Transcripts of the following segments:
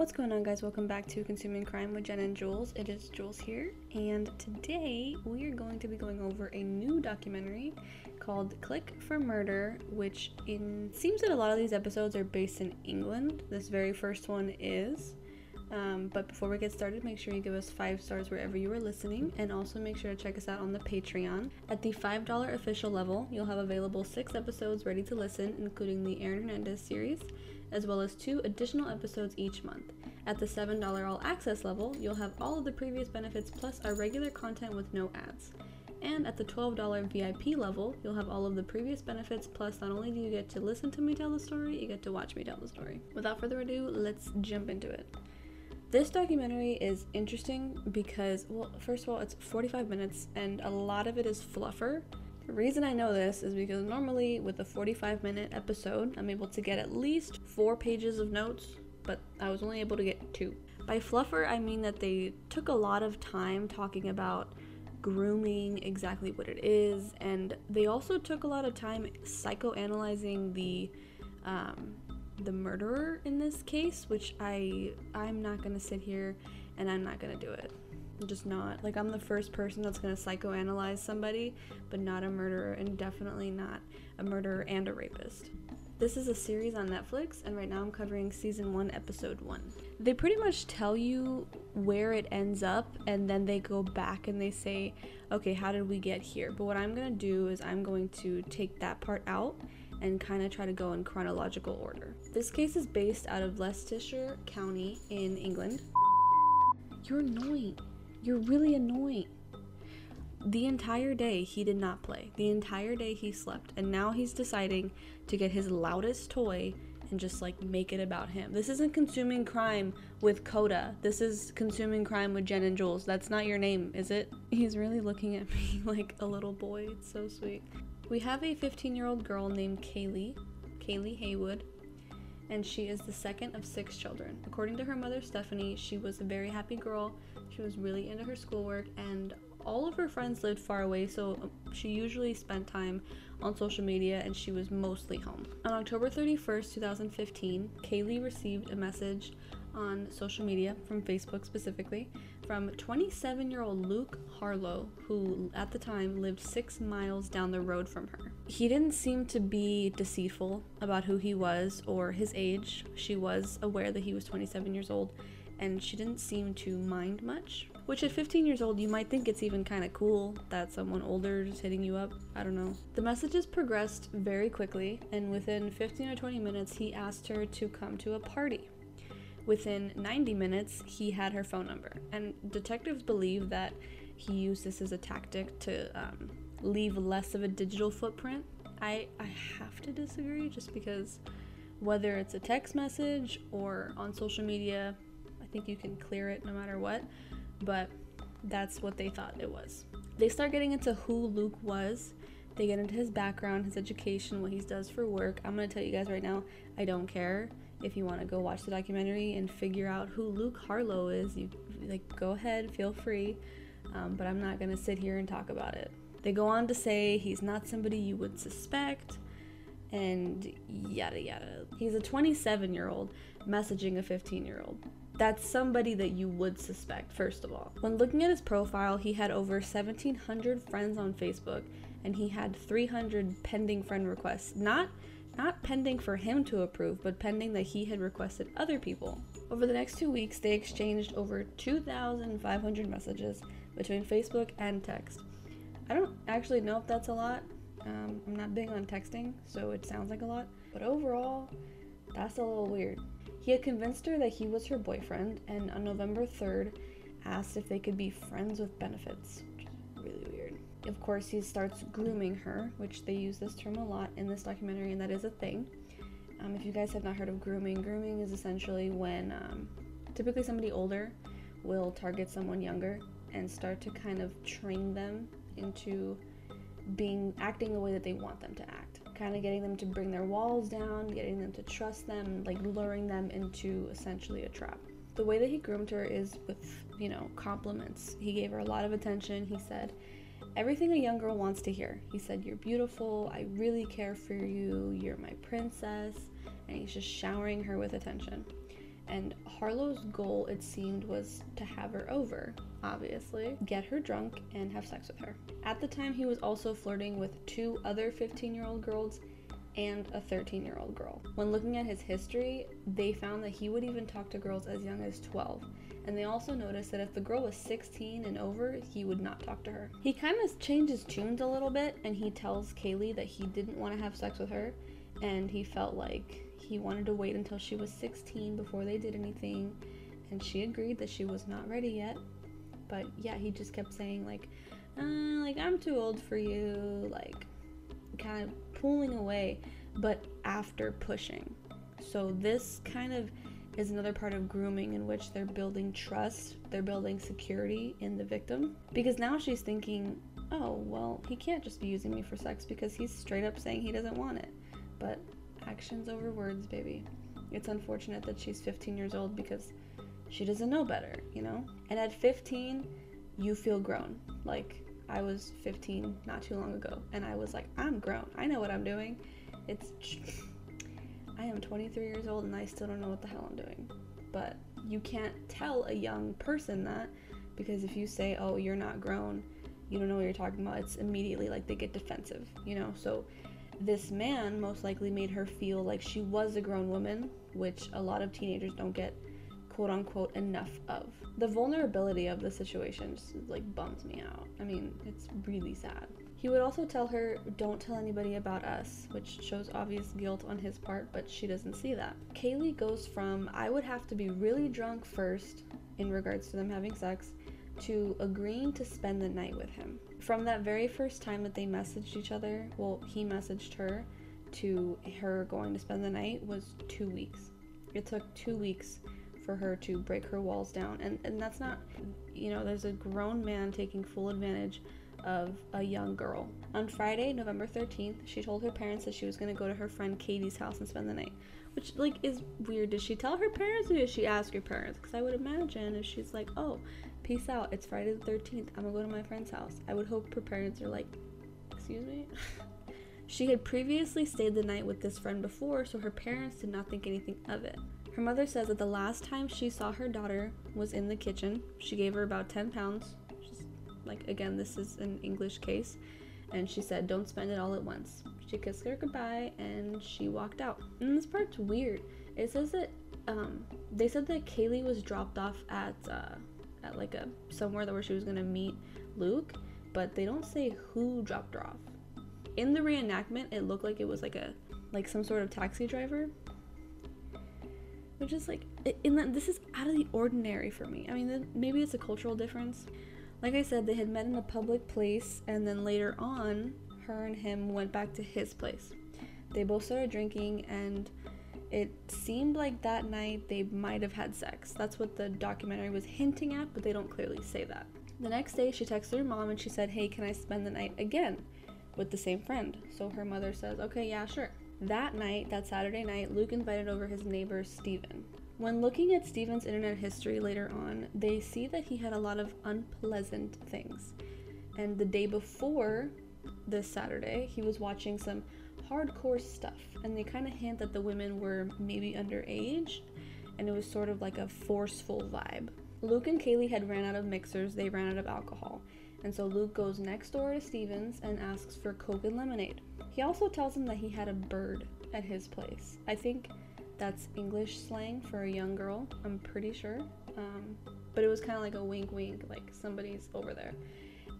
What's going on, guys? Welcome back to Consuming Crime with Jen and Jules. It is Jules here, and today we are going to be going over a new documentary called Click for Murder, which in seems that a lot of these episodes are based in England. This very first one is. Um, but before we get started, make sure you give us five stars wherever you are listening, and also make sure to check us out on the Patreon. At the $5 official level, you'll have available six episodes ready to listen, including the Aaron Hernandez series, as well as two additional episodes each month. At the $7 all access level, you'll have all of the previous benefits plus our regular content with no ads. And at the $12 VIP level, you'll have all of the previous benefits, plus not only do you get to listen to me tell the story, you get to watch me tell the story. Without further ado, let's jump into it. This documentary is interesting because, well, first of all, it's 45 minutes and a lot of it is fluffer. The reason I know this is because normally with a 45 minute episode, I'm able to get at least four pages of notes, but I was only able to get two. By fluffer, I mean that they took a lot of time talking about grooming, exactly what it is, and they also took a lot of time psychoanalyzing the um, the murderer in this case, which I I'm not gonna sit here and I'm not gonna do it. Just not. Like I'm the first person that's gonna psychoanalyze somebody, but not a murderer and definitely not a murderer and a rapist. This is a series on Netflix, and right now I'm covering season one, episode one. They pretty much tell you where it ends up, and then they go back and they say, okay, how did we get here? But what I'm gonna do is I'm going to take that part out and kind of try to go in chronological order. This case is based out of Leicestershire County in England. You're annoying. You're really annoying. The entire day he did not play. The entire day he slept. And now he's deciding to get his loudest toy and just like make it about him. This isn't consuming crime with Coda. This is consuming crime with Jen and Jules. That's not your name, is it? He's really looking at me like a little boy. It's so sweet. We have a 15 year old girl named Kayleigh, Kayleigh Haywood, and she is the second of six children. According to her mother, Stephanie, she was a very happy girl. She was really into her schoolwork, and all of her friends lived far away, so um, she usually spent time on social media and she was mostly home. On October 31st, 2015, Kayleigh received a message on social media, from Facebook specifically, from 27 year old Luke Harlow, who at the time lived six miles down the road from her. He didn't seem to be deceitful about who he was or his age. She was aware that he was 27 years old, and she didn't seem to mind much. Which at 15 years old, you might think it's even kind of cool that someone older is hitting you up. I don't know. The messages progressed very quickly, and within 15 or 20 minutes, he asked her to come to a party. Within 90 minutes, he had her phone number, and detectives believe that he used this as a tactic to um, leave less of a digital footprint. I, I have to disagree just because whether it's a text message or on social media, I think you can clear it no matter what, but that's what they thought it was. They start getting into who Luke was. They get into his background, his education, what he does for work. I'm gonna tell you guys right now, I don't care if you want to go watch the documentary and figure out who Luke Harlow is, you like go ahead, feel free. Um, but I'm not gonna sit here and talk about it. They go on to say he's not somebody you would suspect, and yada yada. He's a 27 year old messaging a 15 year old. That's somebody that you would suspect, first of all. When looking at his profile, he had over 1,700 friends on Facebook and he had 300 pending friend requests. Not not pending for him to approve, but pending that he had requested other people. Over the next two weeks, they exchanged over 2,500 messages between Facebook and text. I don't actually know if that's a lot. Um, I'm not big on texting, so it sounds like a lot. But overall, that's a little weird. He had convinced her that he was her boyfriend, and on November 3rd, asked if they could be friends with benefits, which is really weird of course, he starts grooming her, which they use this term a lot in this documentary, and that is a thing. Um, if you guys have not heard of grooming, grooming is essentially when um, typically somebody older will target someone younger and start to kind of train them into being acting the way that they want them to act. Kind of getting them to bring their walls down, getting them to trust them, like luring them into essentially a trap. The way that he groomed her is with, you know, compliments. He gave her a lot of attention. He said, everything a young girl wants to hear. He said, You're beautiful. I really care for you. You're my princess. And he's just showering her with attention. And Harlow's goal, it seemed, was to have her over, obviously, get her drunk, and have sex with her. At the time, he was also flirting with two other 15 year old girls and a 13 year old girl. When looking at his history, they found that he would even talk to girls as young as 12. And they also noticed that if the girl was 16 and over, he would not talk to her. He kind of changes tunes a little bit and he tells Kayleigh that he didn't want to have sex with her and he felt like he wanted to wait until she was 16 before they did anything. And she agreed that she was not ready yet. But yeah, he just kept saying, like, uh, like, I'm too old for you, like, kind of pulling away, but after pushing. So this kind of is another part of grooming in which they're building trust, they're building security in the victim. Because now she's thinking, oh, well, he can't just be using me for sex because he's straight up saying he doesn't want it. But actions over words, baby. It's unfortunate that she's 15 years old because she doesn't know better, you know? And at 15, you feel grown. Like, I was 15 not too long ago, and I was like, I'm grown. I know what I'm doing. It's. I am 23 years old and I still don't know what the hell I'm doing. But you can't tell a young person that because if you say, oh, you're not grown, you don't know what you're talking about, it's immediately like they get defensive, you know? So this man most likely made her feel like she was a grown woman, which a lot of teenagers don't get quote unquote enough of. The vulnerability of the situation just like bums me out. I mean, it's really sad. He would also tell her, Don't tell anybody about us, which shows obvious guilt on his part, but she doesn't see that. Kayleigh goes from, I would have to be really drunk first, in regards to them having sex, to agreeing to spend the night with him. From that very first time that they messaged each other, well, he messaged her, to her going to spend the night was two weeks. It took two weeks for her to break her walls down. And, and that's not, you know, there's a grown man taking full advantage of a young girl. On Friday, November 13th, she told her parents that she was going to go to her friend Katie's house and spend the night. Which, like, is weird. Did she tell her parents or did she ask her parents? Because I would imagine if she's like, oh, peace out, it's Friday the 13th, I'm going to go to my friend's house. I would hope her parents are like, excuse me? she had previously stayed the night with this friend before, so her parents did not think anything of it. Her mother says that the last time she saw her daughter was in the kitchen. She gave her about 10 pounds. Like, again, this is an English case. And she said, Don't spend it all at once. She kissed her goodbye and she walked out. And this part's weird. It says that um, they said that Kayleigh was dropped off at uh, at like a somewhere that where she was gonna meet Luke, but they don't say who dropped her off. In the reenactment, it looked like it was like a like some sort of taxi driver, which is like in that this is out of the ordinary for me. I mean, maybe it's a cultural difference. Like I said, they had met in a public place, and then later on, her and him went back to his place. They both started drinking, and it seemed like that night they might have had sex. That's what the documentary was hinting at, but they don't clearly say that. The next day, she texted her mom and she said, Hey, can I spend the night again with the same friend? So her mother says, Okay, yeah, sure. That night, that Saturday night, Luke invited over his neighbor Stephen. When looking at Stephen's internet history later on, they see that he had a lot of unpleasant things. And the day before this Saturday, he was watching some hardcore stuff, and they kind of hint that the women were maybe underage, and it was sort of like a forceful vibe. Luke and Kayleigh had ran out of mixers, they ran out of alcohol, and so Luke goes next door to Stephen's and asks for Coke and lemonade. He also tells him that he had a bird at his place. I think that's English slang for a young girl, I'm pretty sure. Um, but it was kind of like a wink wink, like somebody's over there.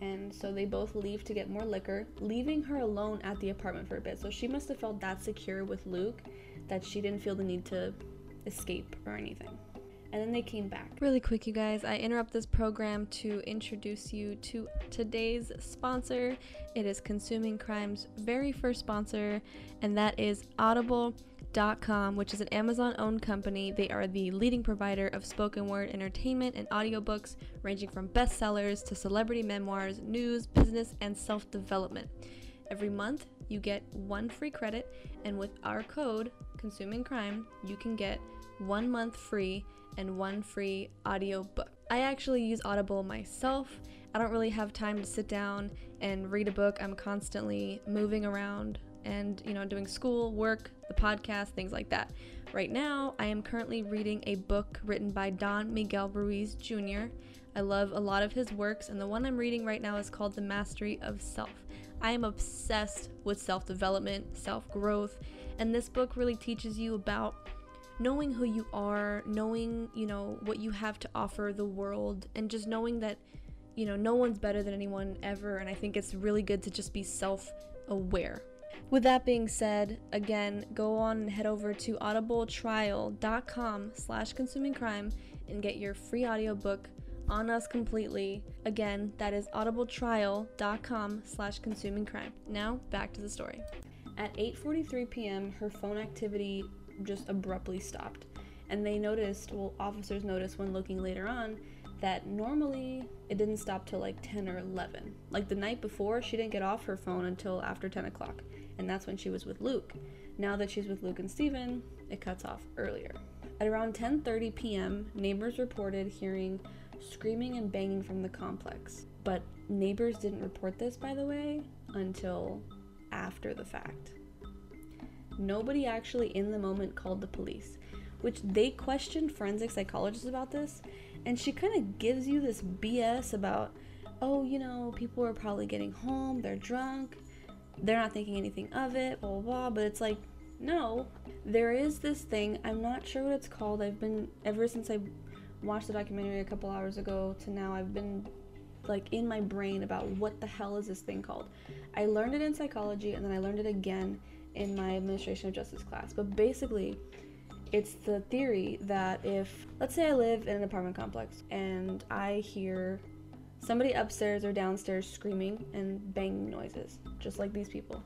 And so they both leave to get more liquor, leaving her alone at the apartment for a bit. So she must have felt that secure with Luke that she didn't feel the need to escape or anything and then they came back. Really quick, you guys, I interrupt this program to introduce you to today's sponsor. It is Consuming Crime's very first sponsor, and that is Audible.com, which is an Amazon owned company. They are the leading provider of spoken word entertainment and audiobooks, ranging from bestsellers to celebrity memoirs, news, business, and self development. Every month, you get one free credit, and with our code, Consuming Crime, you can get one month free and one free audio book. I actually use Audible myself. I don't really have time to sit down and read a book. I'm constantly moving around and, you know, doing school, work, the podcast, things like that. Right now, I am currently reading a book written by Don Miguel Ruiz Jr. I love a lot of his works, and the one I'm reading right now is called The Mastery of Self. I am obsessed with self development, self growth, and this book really teaches you about knowing who you are, knowing, you know, what you have to offer the world, and just knowing that, you know, no one's better than anyone ever. And I think it's really good to just be self aware. With that being said, again, go on and head over to audibletrial.com slash consuming crime and get your free audiobook on us completely. Again, that is audibletrial.com slash consuming crime. Now, back to the story. At 8.43 p.m., her phone activity just abruptly stopped. And they noticed, well, officers noticed when looking later on, that normally it didn't stop till like 10 or 11. Like the night before, she didn't get off her phone until after 10 o'clock, and that's when she was with Luke. Now that she's with Luke and Stephen, it cuts off earlier. At around 10:30 p.m., neighbors reported hearing screaming and banging from the complex. But neighbors didn't report this, by the way, until after the fact. Nobody actually in the moment called the police, which they questioned forensic psychologists about this, and she kind of gives you this BS about, oh, you know, people are probably getting home, they're drunk, they're not thinking anything of it, blah blah blah. But it's like, no, there is this thing. I'm not sure what it's called. I've been ever since I watched the documentary a couple hours ago to now I've been like in my brain about what the hell is this thing called. I learned it in psychology and then I learned it again in my administration of justice class. But basically, it's the theory that if let's say I live in an apartment complex and I hear somebody upstairs or downstairs screaming and banging noises, just like these people.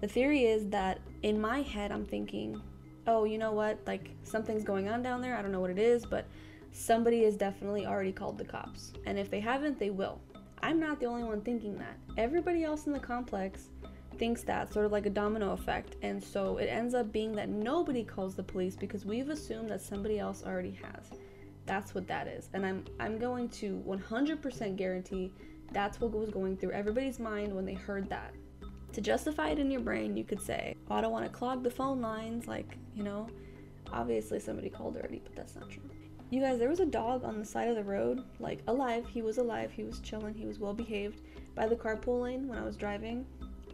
The theory is that in my head I'm thinking, "Oh, you know what? Like something's going on down there. I don't know what it is, but somebody has definitely already called the cops. And if they haven't, they will. I'm not the only one thinking that. Everybody else in the complex thinks that, sort of like a domino effect. And so it ends up being that nobody calls the police because we've assumed that somebody else already has. That's what that is. And I'm I'm going to 100% guarantee that's what was going through everybody's mind when they heard that. To justify it in your brain, you could say, oh, I don't want to clog the phone lines. Like, you know, obviously somebody called already, but that's not true. You guys, there was a dog on the side of the road, like alive. He was alive. He was chilling. He was well behaved by the carpool lane when I was driving.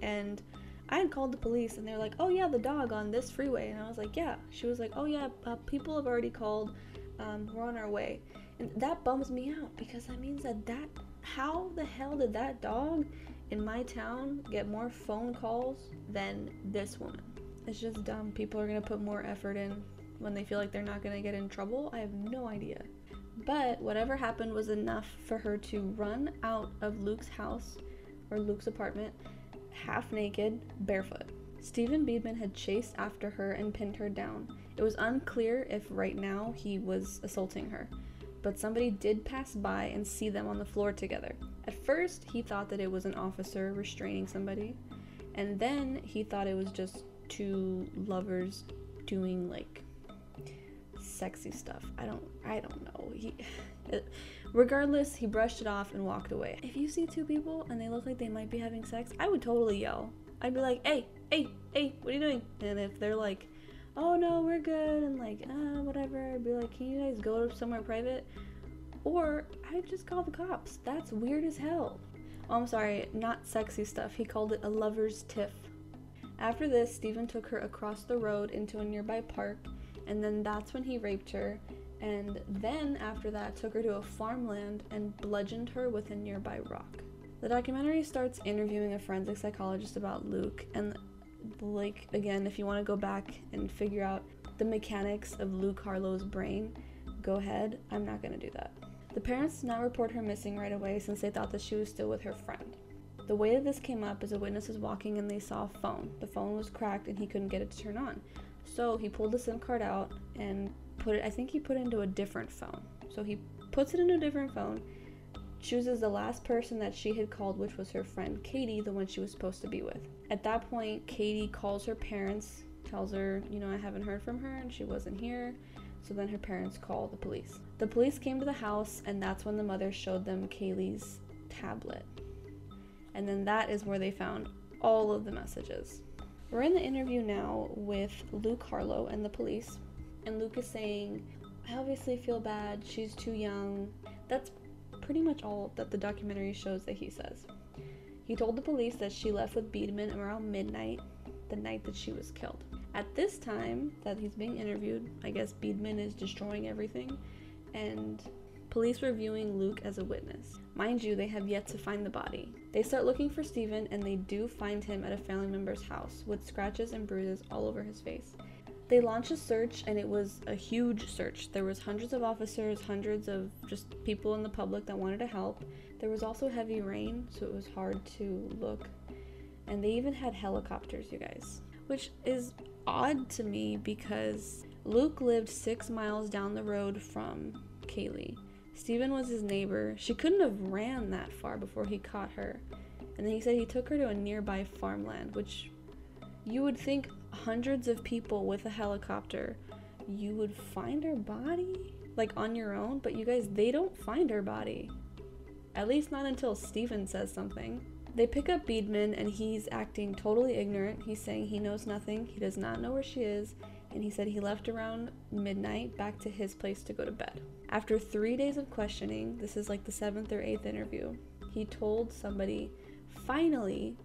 And I had called the police and they're like, oh yeah, the dog on this freeway. And I was like, yeah. She was like, oh yeah, uh, people have already called. Um, we're on our way. And that bums me out because that means that that, how the hell did that dog in my town get more phone calls than this woman? It's just dumb. People are going to put more effort in when they feel like they're not going to get in trouble. I have no idea. But whatever happened was enough for her to run out of Luke's house or Luke's apartment half naked, barefoot. stephen Beadman had chased after her and pinned her down. It was unclear if right now he was assaulting her, but somebody did pass by and see them on the floor together. At first, he thought that it was an officer restraining somebody, and then he thought it was just two lovers doing like sexy stuff. I don't I don't know. He regardless, he brushed it off and walked away. If you see two people and they look like they might be having sex, I would totally yell. I'd be like, "Hey, hey, hey, what are you doing?" And if they're like, "Oh no, we're good," and like, "Ah, whatever," I'd be like, "Can you guys go somewhere private?" Or I'd just call the cops. That's weird as hell. Oh, I'm sorry, not sexy stuff. He called it a lover's tiff. After this, Stephen took her across the road into a nearby park and then that's when he raped her and then after that took her to a farmland and bludgeoned her with a nearby rock. The documentary starts interviewing a forensic psychologist about Luke and like again if you want to go back and figure out the mechanics of Luke Harlow's brain, go ahead. I'm not going to do that. The parents did not report her missing right away since they thought that she was still with her friend. The way that this came up is a witness was walking and they saw a phone. The phone was cracked and he couldn't get it to turn on. So he pulled the SIM card out and put it, I think he put it into a different phone. So he puts it into a different phone, chooses the last person that she had called, which was her friend Katie, the one she was supposed to be with. At that point, Katie calls her parents, tells her, you know, I haven't heard from her and she wasn't here. So then her parents call the police. The police came to the house, and that's when the mother showed them Kayleigh's tablet. And then that is where they found all of the messages. We're in the interview now with Luke Harlow and the police, and Luke is saying, I obviously feel bad, she's too young. That's pretty much all that the documentary shows that he says. He told the police that she left with Beadman around midnight, the night that she was killed. At this time that he's being interviewed, I guess Beadman is destroying everything, and police were viewing Luke as a witness. Mind you, they have yet to find the body. They start looking for Stephen, and they do find him at a family member's house with scratches and bruises all over his face. They launched a search, and it was a huge search. There was hundreds of officers, hundreds of just people in the public that wanted to help. There was also heavy rain, so it was hard to look. And they even had helicopters, you guys, which is odd to me because Luke lived six miles down the road from Kayleigh. Stephen was his neighbor. She couldn't have ran that far before he caught her. And then he said he took her to a nearby farmland, which you would think hundreds of people with a helicopter, you would find her body like on your own, but you guys, they don't find her body. At least not until Stephen says something. They pick up Beadman and he's acting totally ignorant. He's saying he knows nothing, he does not know where she is, and he said he left around midnight back to his place to go to bed. After three days of questioning, this is like the seventh or eighth interview, he told somebody finally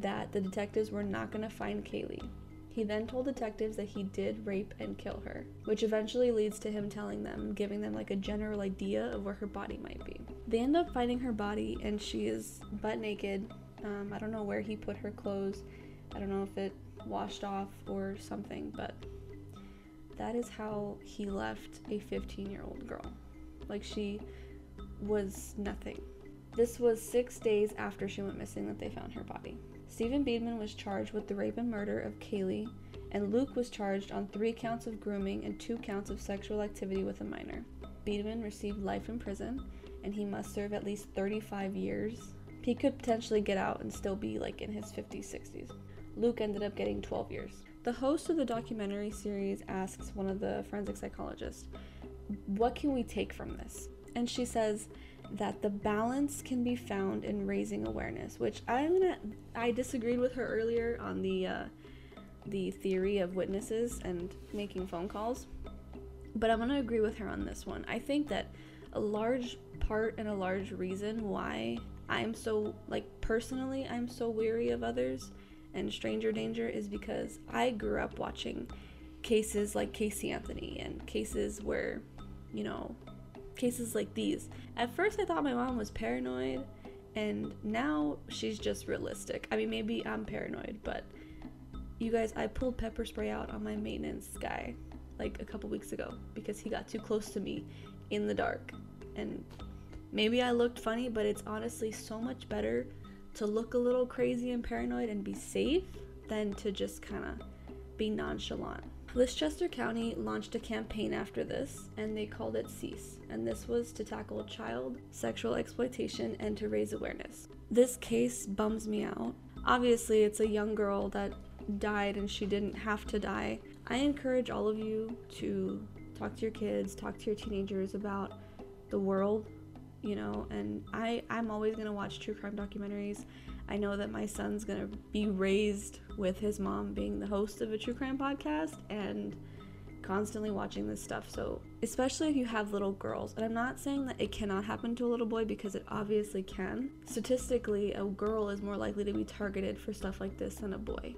that the detectives were not going to find Kayleigh. He then told detectives that he did rape and kill her, which eventually leads to him telling them, giving them like a general idea of where her body might be. They end up finding her body, and she is butt naked. Um, I don't know where he put her clothes. I don't know if it washed off or something, but that is how he left a 15 year old girl. Like she was nothing. This was six days after she went missing that they found her body. Stephen Beadman was charged with the rape and murder of Kayleigh, and Luke was charged on three counts of grooming and two counts of sexual activity with a minor. Beadman received life in prison, and he must serve at least 35 years. He could potentially get out and still be like in his 50s, 60s. Luke ended up getting 12 years. The host of the documentary series asks one of the forensic psychologists, What can we take from this? And she says that the balance can be found in raising awareness, which I'm gonna I disagreed with her earlier on the uh, the theory of witnesses and making phone calls. But I'm gonna agree with her on this one. I think that a large part and a large reason why I'm so like personally I'm so weary of others and stranger danger is because I grew up watching cases like Casey Anthony and cases where, you know, cases like these. At first, I thought my mom was paranoid, and now she's just realistic. I mean, maybe I'm paranoid, but you guys, I pulled pepper spray out on my maintenance guy like a couple weeks ago because he got too close to me in the dark. And maybe I looked funny, but it's honestly so much better to look a little crazy and paranoid and be safe than to just kind of be nonchalant. Leicestershire County launched a campaign after this, and they called it Cease, and this was to tackle child sexual exploitation and to raise awareness. This case bums me out. Obviously, it's a young girl that died and she didn't have to die. I encourage all of you to talk to your kids, talk to your teenagers about the world you know and i i'm always going to watch true crime documentaries i know that my son's going to be raised with his mom being the host of a true crime podcast and constantly watching this stuff. So especially if you have little girls. And i'm not saying that it cannot happen to a little boy because it obviously can. Statistically a girl is more likely to be targeted for stuff like this than a boy.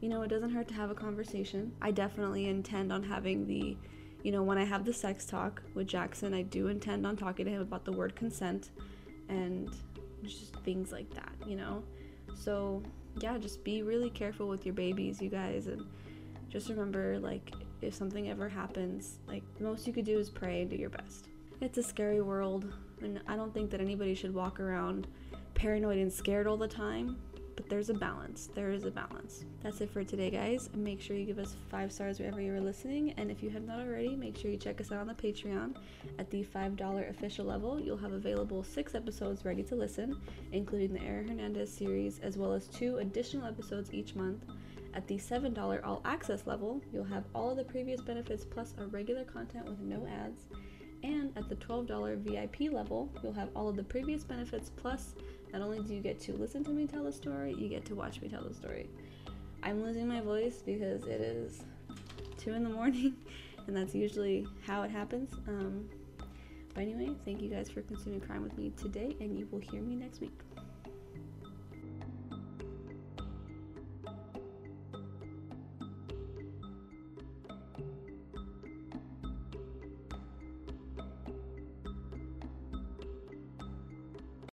You know it doesn't hurt to have a conversation. I definitely intend on having the you know, when I have the sex talk with Jackson, I do intend on talking to him about the word consent and just things like that, you know? So, yeah, just be really careful with your babies, you guys, and just remember, like, if something ever happens, like, the most you could do is pray and do your best. It's a scary world, and I don't think that anybody should walk around paranoid and scared all the time but there's a balance. There is a balance. That's it for today, guys. Make sure you give us five stars wherever you are listening. And if you have not already, make sure you check us out on the Patreon. At the $5 official level, you'll have available six episodes ready to listen, including the Aaron Hernandez series, as well as two additional episodes each month. At the $7 all access level, you'll have all of the previous benefits plus our regular content with no ads. And at the $12 VIP level, you'll have all of the previous benefits plus not only do you get to listen to me tell the story, you get to watch me tell the story. I'm losing my voice because it is two in the morning, and that's usually how it happens. Um, but anyway, thank you guys for consuming crime with me today, and you will hear me next week.